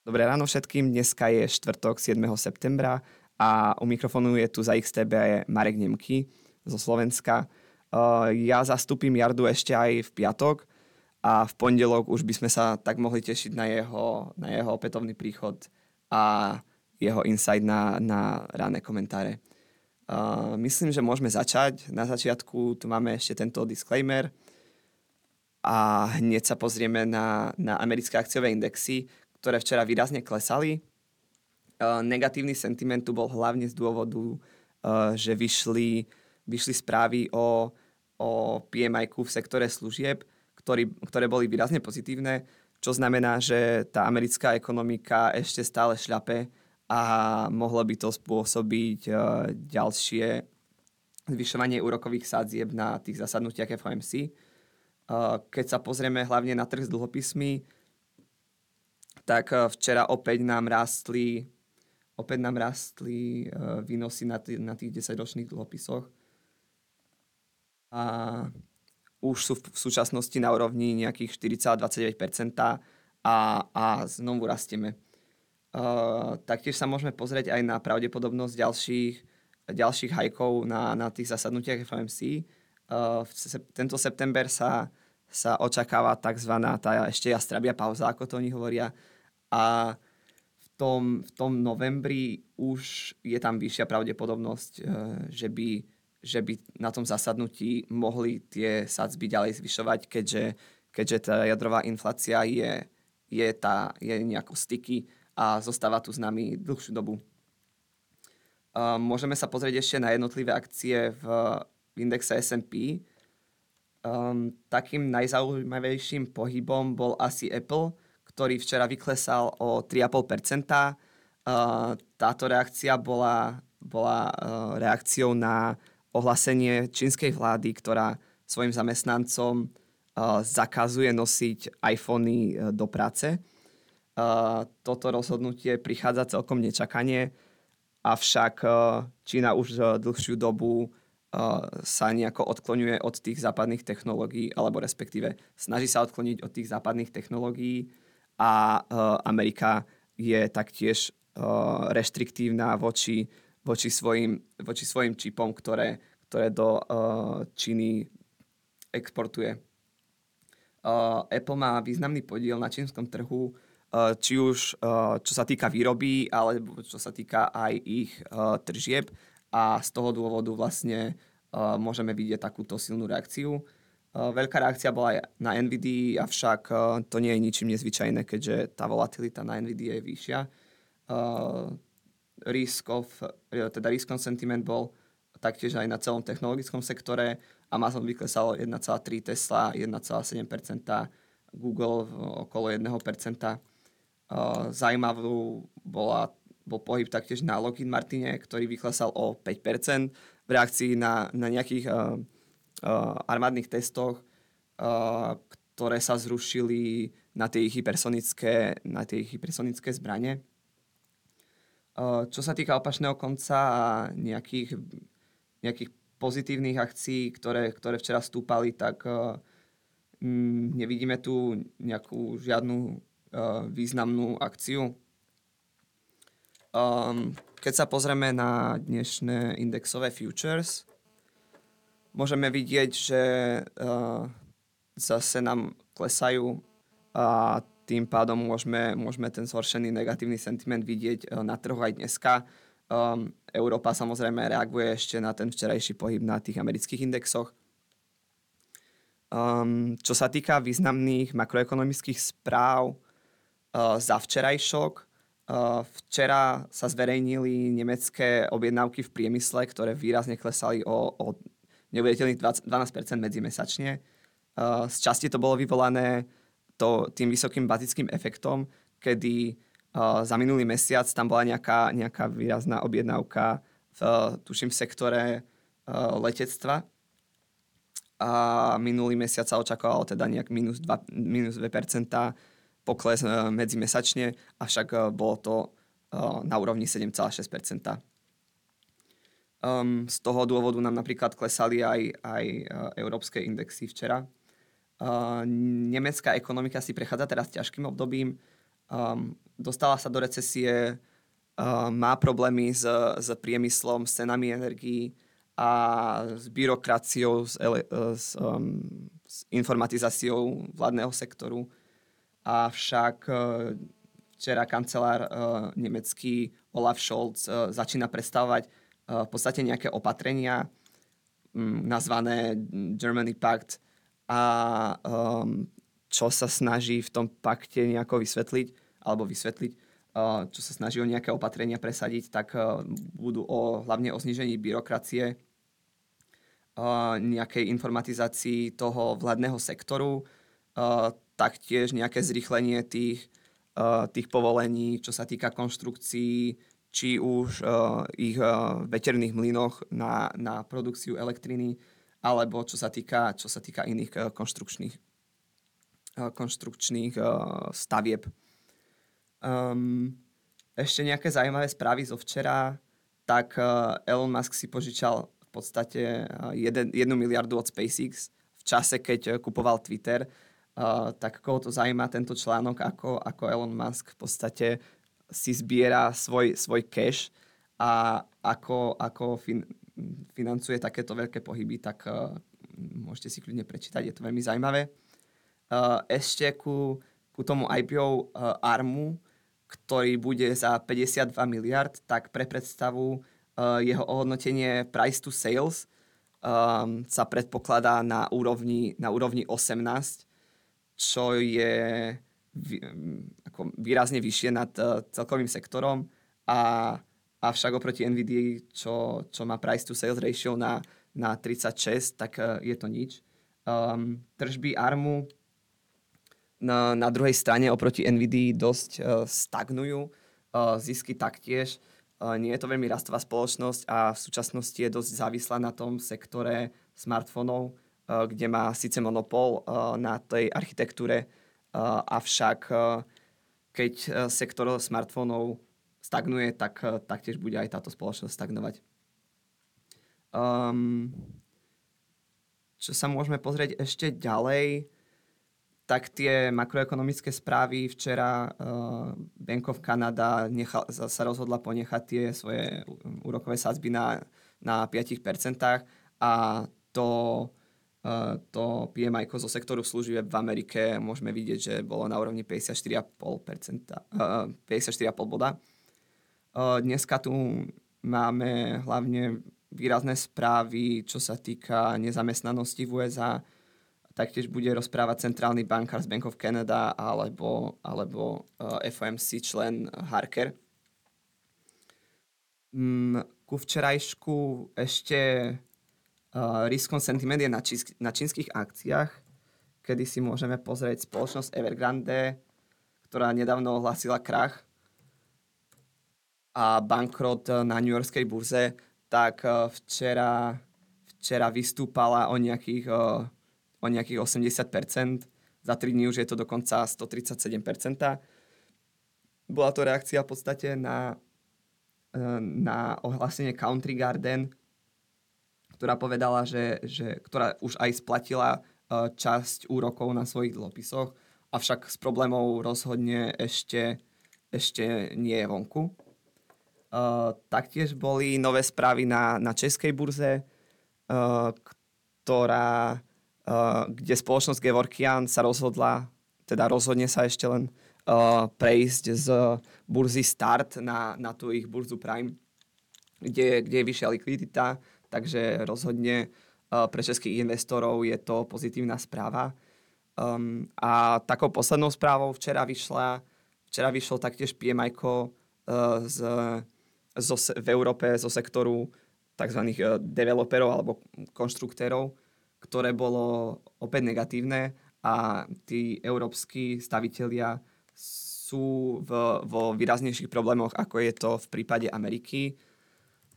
Dobré ráno všetkým, dneska je štvrtok 7. septembra a u mikrofónu je tu za XTB Marek Nemky zo Slovenska. Uh, ja zastúpim Jardu ešte aj v piatok a v pondelok už by sme sa tak mohli tešiť na jeho, na jeho opätovný príchod a jeho insight na, na ráne komentáre. Uh, myslím, že môžeme začať. Na začiatku tu máme ešte tento disclaimer a hneď sa pozrieme na, na americké akciové indexy, ktoré včera výrazne klesali. Uh, negatívny sentiment tu bol hlavne z dôvodu, uh, že vyšli, vyšli správy o, o PMI v sektore služieb, ktorý, ktoré boli výrazne pozitívne, čo znamená, že tá americká ekonomika ešte stále šľape a mohlo by to spôsobiť uh, ďalšie zvyšovanie úrokových sádzieb na tých zasadnutiach FOMC. Keď sa pozrieme hlavne na trh s dlhopismi, tak eh, včera opäť nám rástli opäť nám rástli uh, výnosy na, t- na tých 10-ročných dlhopisoch. A už sú v, súčasnosti na úrovni nejakých 4,29% a, a znovu rastieme. Uh, taktiež sa môžeme pozrieť aj na pravdepodobnosť ďalších, ďalších hajkov na, na tých zasadnutiach FOMC. Uh, v se, tento september sa, sa očakáva tzv. tá ešte jastrabia pauza, ako to oni hovoria, a v tom, v tom novembri už je tam vyššia pravdepodobnosť, eh, že by, že by na tom zasadnutí mohli tie sadzby ďalej zvyšovať, keďže, keďže tá jadrová inflácia je, je, tá, je nejako styky a zostáva tu s nami dlhšiu dobu. Môžeme sa pozrieť ešte na jednotlivé akcie v, indexe S&P. Um, takým najzaujímavejším pohybom bol asi Apple, ktorý včera vyklesal o 3,5%. Táto reakcia bola, bola reakciou na ohlásenie čínskej vlády, ktorá svojim zamestnancom zakazuje nosiť iPhony do práce. Toto rozhodnutie prichádza celkom nečakanie, avšak e, Čína už dlhšiu dobu sa nejako odklonuje od tých západných technológií, alebo respektíve snaží sa odkloniť od tých západných technológií a uh, Amerika je taktiež uh, reštriktívna voči, voči, svojim, voči svojim čipom, ktoré, ktoré do uh, Číny exportuje. Apple má významný podiel na čínskom trhu, či už čo sa týka výroby, alebo čo sa týka aj ich tržieb a z toho dôvodu vlastne môžeme vidieť takúto silnú reakciu. Eh, veľká reakcia bola aj na NVD, avšak eh, to nie je ničím nezvyčajné, keďže tá volatilita na NVD je vyššia. Eh, risk of, teda risk on sentiment bol taktiež aj na celom technologickom sektore. Amazon vyklesal 1,3, Tesla 1,7%, Google okolo 1%. Zajímavú bola, bol pohyb taktiež na Lockheed Martine, ktorý vyklesal o 5% v reakcii na, na nejakých armádnych testoch, uh, ktoré sa zrušili na tie hypersonické, na tie hypersonické zbranie. Uh, čo sa týka opačného konca a nejakých, nejakých pozitívnych akcií, ktoré, ktoré včera stúpali, tak uh, m, nevidíme tu nejakú žiadnu významnú akciu. Um, keď sa pozrieme na dnešné indexové futures, môžeme vidieť, že uh, zase nám klesajú a tým pádom môžeme, môžeme ten zhoršený negatívny sentiment vidieť uh, na trhu aj dneska. Um, Európa samozrejme reaguje ešte na ten včerajší pohyb na tých amerických indexoch. Um, čo sa týka významných makroekonomických správ uh, za včerajšok, uh, včera sa zverejnili nemecké objednávky v priemysle, ktoré výrazne klesali o, o neuveriteľných 12% medzimesačne. Uh, z časti to bolo vyvolané to, tým vysokým bazickým efektom, kedy za minulý mesiac tam bola nejaká, nejaká výrazná objednávka v, tuším, v sektore letectva a minulý mesiac sa očakávalo teda nejak minus 2%, minus 2% pokles uh, medzimesačne, avšak uh, bolo to uh, na úrovni 7,6%. Um, z toho dôvodu nám napríklad klesali aj, aj uh, európske indexy včera. Uh, nemecká ekonomika si prechádza teraz ťažkým obdobím. um, dostala sa do recesie, uh, má problémy s, s priemyslom, s cenami energií a s byrokraciou, s, ele, s, um, s informatizáciou vládneho sektoru. Avšak uh, včera kancelár uh, nemecký Olaf Scholz uh, začína predstavovať uh, v podstate nejaké opatrenia um, nazvané Germany Pact a um, čo sa snaží v tom pakte nejako vysvetliť, alebo vysvetliť, uh, čo sa snaží o nejaké opatrenia presadiť, tak uh, budú o, hlavne o znižení byrokracie, uh, nejakej informatizácii toho vládneho sektoru, taktiež nejaké zrýchlenie tých, tých povolení, čo sa týka konštrukcií, či už ich veterných mlynoch na, na produkciu elektriny, alebo čo sa týka, čo sa týka iných konštrukčných konštrukčných stavieb. Um, ešte nejaké zaujímavé správy zo včera, tak Elon Musk si požičal v podstate 1 miliardu od SpaceX v čase, keď kupoval Twitter. Uh, tak koho to zaujíma tento článok, ako, ako Elon Musk v podstate si zbiera svoj, svoj cash a ako, ako fin, financuje takéto veľké pohyby, tak uh, môžete si kľudne prečítať, je to veľmi zaujímavé. Uh, ešte ku, ku tomu IPO uh, ARMu, ktorý bude za 52 miliard, tak pre predstavu uh, jeho ohodnotenie price to sales um, sa predpokladá na úrovni, na úrovni 18, čo je ako výrazne vyššie nad uh, celkovým sektorom a avšak oproti NVIDIA, čo, čo má price to sales ratio na, na 36, tak uh, je to nič. Um, tržby ARMu na, na druhej strane oproti NVIDII dosť uh, stagnujú. Uh, zisky taktiež. Uh, nie je to veľmi rastová spoločnosť a v súčasnosti je dosť závislá na tom sektore smartfónov, uh, kde má síce monopol uh, na tej architektúre, uh, avšak uh, keď uh, sektor smartfónov stagnuje, tak uh, taktiež bude aj táto spoločnosť stagnovať. Um, čo sa môžeme pozrieť ešte ďalej, tak tie makroekonomické správy včera uh, Bank of Canada nechal, sa rozhodla ponechať tie svoje úrokové sadzby na, na 5% a to, to PMI zo sektoru služieb v Amerike môžeme vidieť, že bolo na úrovni 54,5%, uh, 54,5 boda. Uh, dneska tu máme hlavne výrazné správy, čo sa týka nezamestnanosti v USA, taktiež bude rozprávať centrálny bankár z Bank of Canada alebo, alebo eh, FOMC člen Harker. Mm, ku včerajšku ešte uh, risk sentiment je na, čísk- na čínskych akciách, kedy si môžeme pozrieť spoločnosť Evergrande, ktorá nedávno ohlasila krach a bankrot na New Yorkskej burze, tak uh, včera, včera vystúpala o nejakých o nejakých 80%, za 3 dní už je to dokonca 137%. Bola to reakcia v podstate na, na ohlásenie Country Garden, ktorá povedala, že, že, ktorá už aj splatila e, časť úrokov na svojich dlhopisoch, avšak s problémov rozhodne ešte, ešte nie je vonku. Uh, taktiež boli nové správy na, na českej burze, uh, ktorá uh, kde spoločnosť Gevorkian sa rozhodla, teda rozhodne sa ešte len uh, prejsť z burzy Start na, na tú ich burzu Prime, kde, kde je vyššia likvidita, takže rozhodne uh, pre českých investorov je to pozitívna správa. Um, a takou poslednou správou včera vyšla, včera vyšlo taktiež PMI uh, zo, v Európe zo sektoru tzv. developerov alebo konštruktérov, ktoré bolo opäť negatívne a tí európsky stavitelia sú v, vo výraznejších problémoch, ako je to v prípade Ameriky.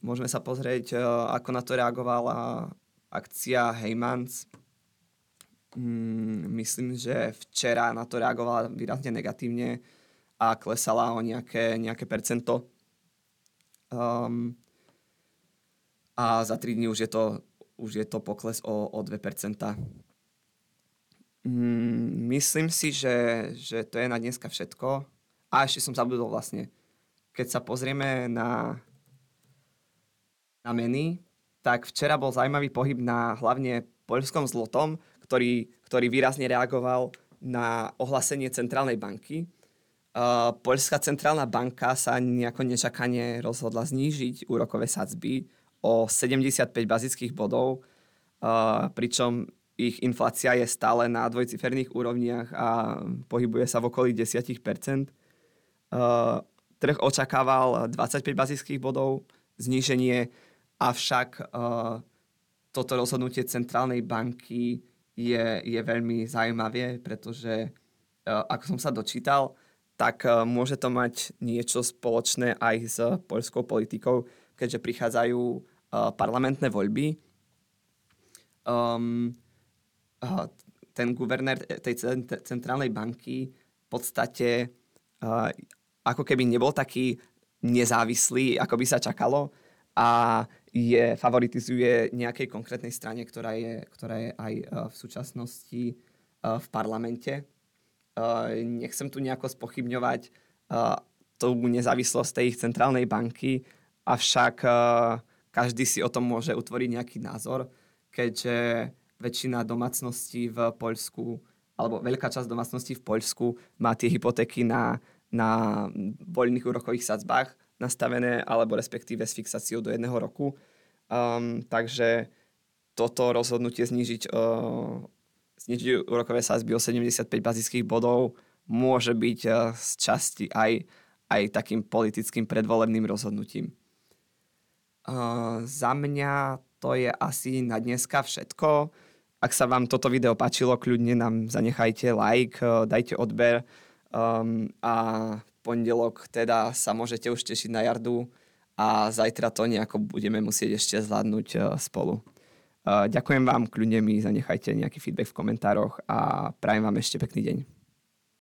Môžeme sa pozrieť, e, ako na to reagovala akcia Heymans. Mm, myslím, že včera na to reagovala výrazne negatívne a klesala o nejaké, nejaké percento. Um, a za 3 dní už je to už je to pokles o, o 2%. Mm, myslím si, že, že to je na dneska všetko a ešte som zabudol vlastne, keď sa pozrieme na, na meny, tak včera bol zaujímavý pohyb na hlavne poľskom zlotom, ktorý, ktorý výrazne reagoval na ohlásenie centrálnej banky. Uh, Poľská centrálna banka sa nejako nečakane rozhodla znížiť úrokové sadzby o 75 bazických bodov, uh, pričom ich inflácia je stále na dvojciferných úrovniach a pohybuje sa v okolí 10%. Uh, trh očakával 25 bazických bodov zníženie, avšak uh, toto rozhodnutie centrálnej banky je, je veľmi zaujímavé, pretože uh, ako som sa dočítal, tak uh, môže to mať niečo spoločné aj s poľskou politikou, keďže prichádzajú uh, parlamentné voľby. Um, ten guvernér tej centrálnej banky v podstate ako keby nebol taký nezávislý, ako by sa čakalo a je, favoritizuje nejakej konkrétnej strane, ktorá je, ktorá je aj v súčasnosti v parlamente. Nechcem tu nejako spochybňovať tú nezávislosť tej ich centrálnej banky, avšak každý si o tom môže utvoriť nejaký názor, keďže väčšina domácností v Poľsku, alebo veľká časť domácností v Poľsku má tie hypotéky na, na voľných úrokových sadzbách nastavené, alebo respektíve s fixáciou do jedného roku. Um, takže toto rozhodnutie znižiť, uh, znižiť úrokové sadzby o 75 bazických bodov môže byť uh, z časti aj, aj takým politickým predvolebným rozhodnutím. Uh, za mňa to je asi na dneska všetko. Ak sa vám toto video páčilo, kľudne nám zanechajte like, dajte odber um, a pondelok teda sa môžete už tešiť na jardu a zajtra to nejako budeme musieť ešte zvládnuť uh, spolu. Uh, ďakujem vám, kľudne mi zanechajte nejaký feedback v komentároch a prajem vám ešte pekný deň.